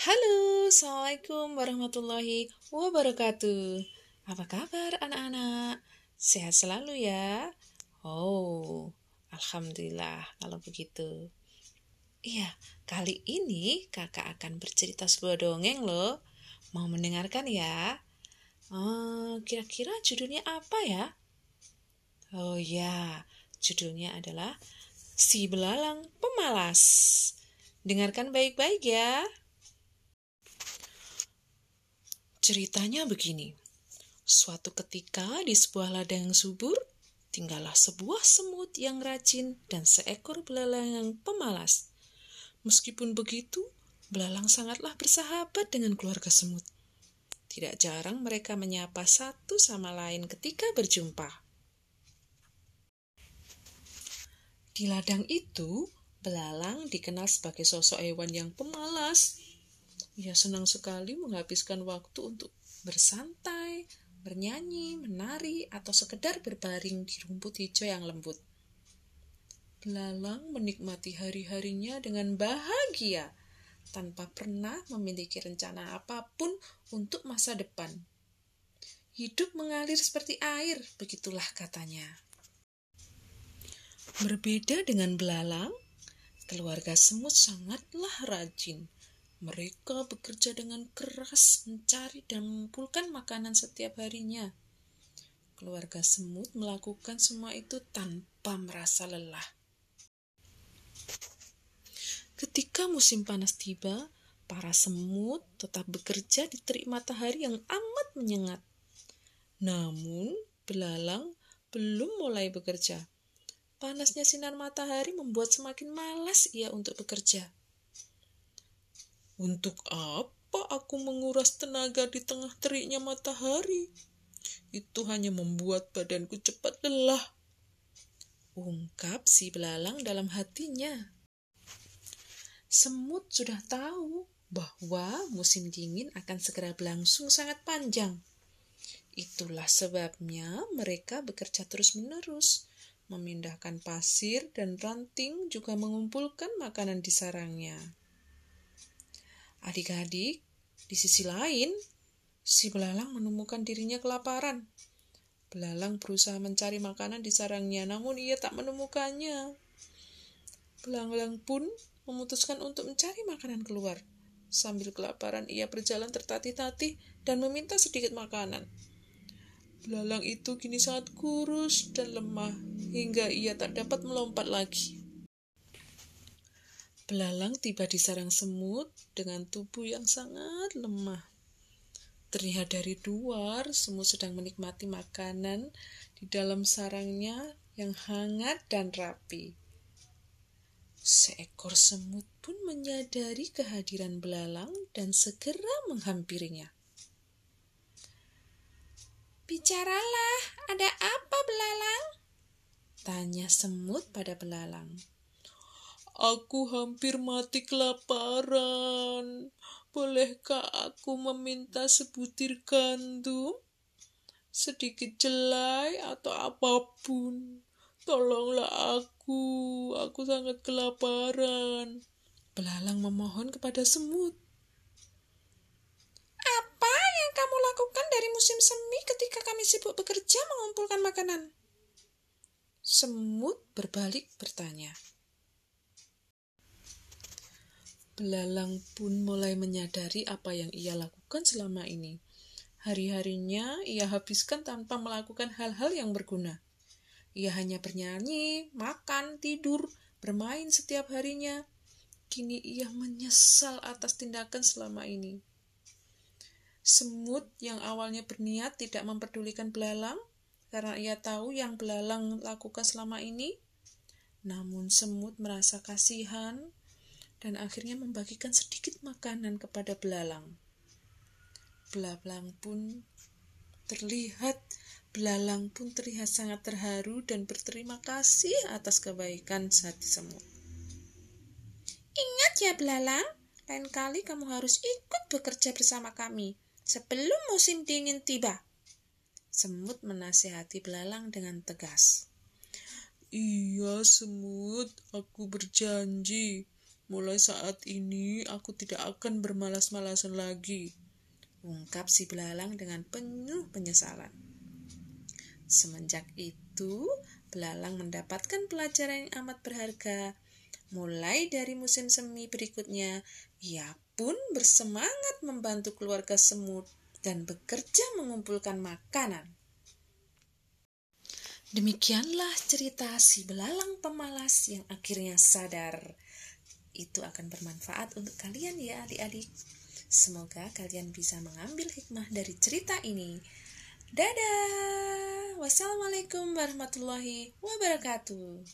Halo, Assalamualaikum warahmatullahi wabarakatuh. Apa kabar anak-anak? Sehat selalu ya? Oh, Alhamdulillah kalau begitu. Iya, kali ini kakak akan bercerita sebuah dongeng loh. Mau mendengarkan ya? Oh, kira-kira judulnya apa ya? Oh ya, judulnya adalah Si Belalang Pemalas. Dengarkan baik-baik ya. Ceritanya begini. Suatu ketika di sebuah ladang yang subur, tinggallah sebuah semut yang rajin dan seekor belalang yang pemalas. Meskipun begitu, belalang sangatlah bersahabat dengan keluarga semut. Tidak jarang mereka menyapa satu sama lain ketika berjumpa. Di ladang itu, Belalang dikenal sebagai sosok hewan yang pemalas. Ia senang sekali menghabiskan waktu untuk bersantai, bernyanyi, menari, atau sekedar berbaring di rumput hijau yang lembut. Belalang menikmati hari-harinya dengan bahagia, tanpa pernah memiliki rencana apa pun untuk masa depan. Hidup mengalir seperti air, begitulah katanya. Berbeda dengan belalang, Keluarga semut sangatlah rajin. Mereka bekerja dengan keras mencari dan mengumpulkan makanan setiap harinya. Keluarga semut melakukan semua itu tanpa merasa lelah. Ketika musim panas tiba, para semut tetap bekerja di terik matahari yang amat menyengat. Namun, belalang belum mulai bekerja. Panasnya sinar matahari membuat semakin malas ia untuk bekerja. Untuk apa aku menguras tenaga di tengah teriknya matahari? Itu hanya membuat badanku cepat lelah. Ungkap si belalang dalam hatinya. Semut sudah tahu bahwa musim dingin akan segera berlangsung sangat panjang. Itulah sebabnya mereka bekerja terus-menerus memindahkan pasir dan ranting juga mengumpulkan makanan di sarangnya. Adik-adik, di sisi lain, si belalang menemukan dirinya kelaparan. Belalang berusaha mencari makanan di sarangnya, namun ia tak menemukannya. Belalang pun memutuskan untuk mencari makanan keluar. Sambil kelaparan, ia berjalan tertatih-tatih dan meminta sedikit makanan. Belalang itu kini sangat kurus dan lemah hingga ia tak dapat melompat lagi. Belalang tiba di sarang semut dengan tubuh yang sangat lemah. Terlihat dari luar, semut sedang menikmati makanan di dalam sarangnya yang hangat dan rapi. Seekor semut pun menyadari kehadiran belalang dan segera menghampirinya. Bicaralah, ada apa belalang? Tanya semut pada belalang. Aku hampir mati kelaparan. Bolehkah aku meminta sebutir gandum? Sedikit jelai atau apa pun. Tolonglah aku, aku sangat kelaparan. Belalang memohon kepada semut. musim semi ketika kami sibuk bekerja mengumpulkan makanan? Semut berbalik bertanya. Belalang pun mulai menyadari apa yang ia lakukan selama ini. Hari-harinya ia habiskan tanpa melakukan hal-hal yang berguna. Ia hanya bernyanyi, makan, tidur, bermain setiap harinya. Kini ia menyesal atas tindakan selama ini. Semut yang awalnya berniat tidak memperdulikan belalang karena ia tahu yang belalang lakukan selama ini. Namun semut merasa kasihan dan akhirnya membagikan sedikit makanan kepada belalang. Belalang pun terlihat belalang pun terlihat sangat terharu dan berterima kasih atas kebaikan hati semut. Ingat ya belalang, lain kali kamu harus ikut bekerja bersama kami sebelum musim dingin tiba. Semut menasihati belalang dengan tegas. Iya, semut, aku berjanji. Mulai saat ini aku tidak akan bermalas-malasan lagi. Ungkap si belalang dengan penuh penyesalan. Semenjak itu, belalang mendapatkan pelajaran yang amat berharga. Mulai dari musim semi berikutnya, ia pun bersemangat membantu keluarga semut dan bekerja mengumpulkan makanan. Demikianlah cerita si belalang pemalas yang akhirnya sadar. Itu akan bermanfaat untuk kalian ya adik-adik. Semoga kalian bisa mengambil hikmah dari cerita ini. Dadah! Wassalamualaikum warahmatullahi wabarakatuh.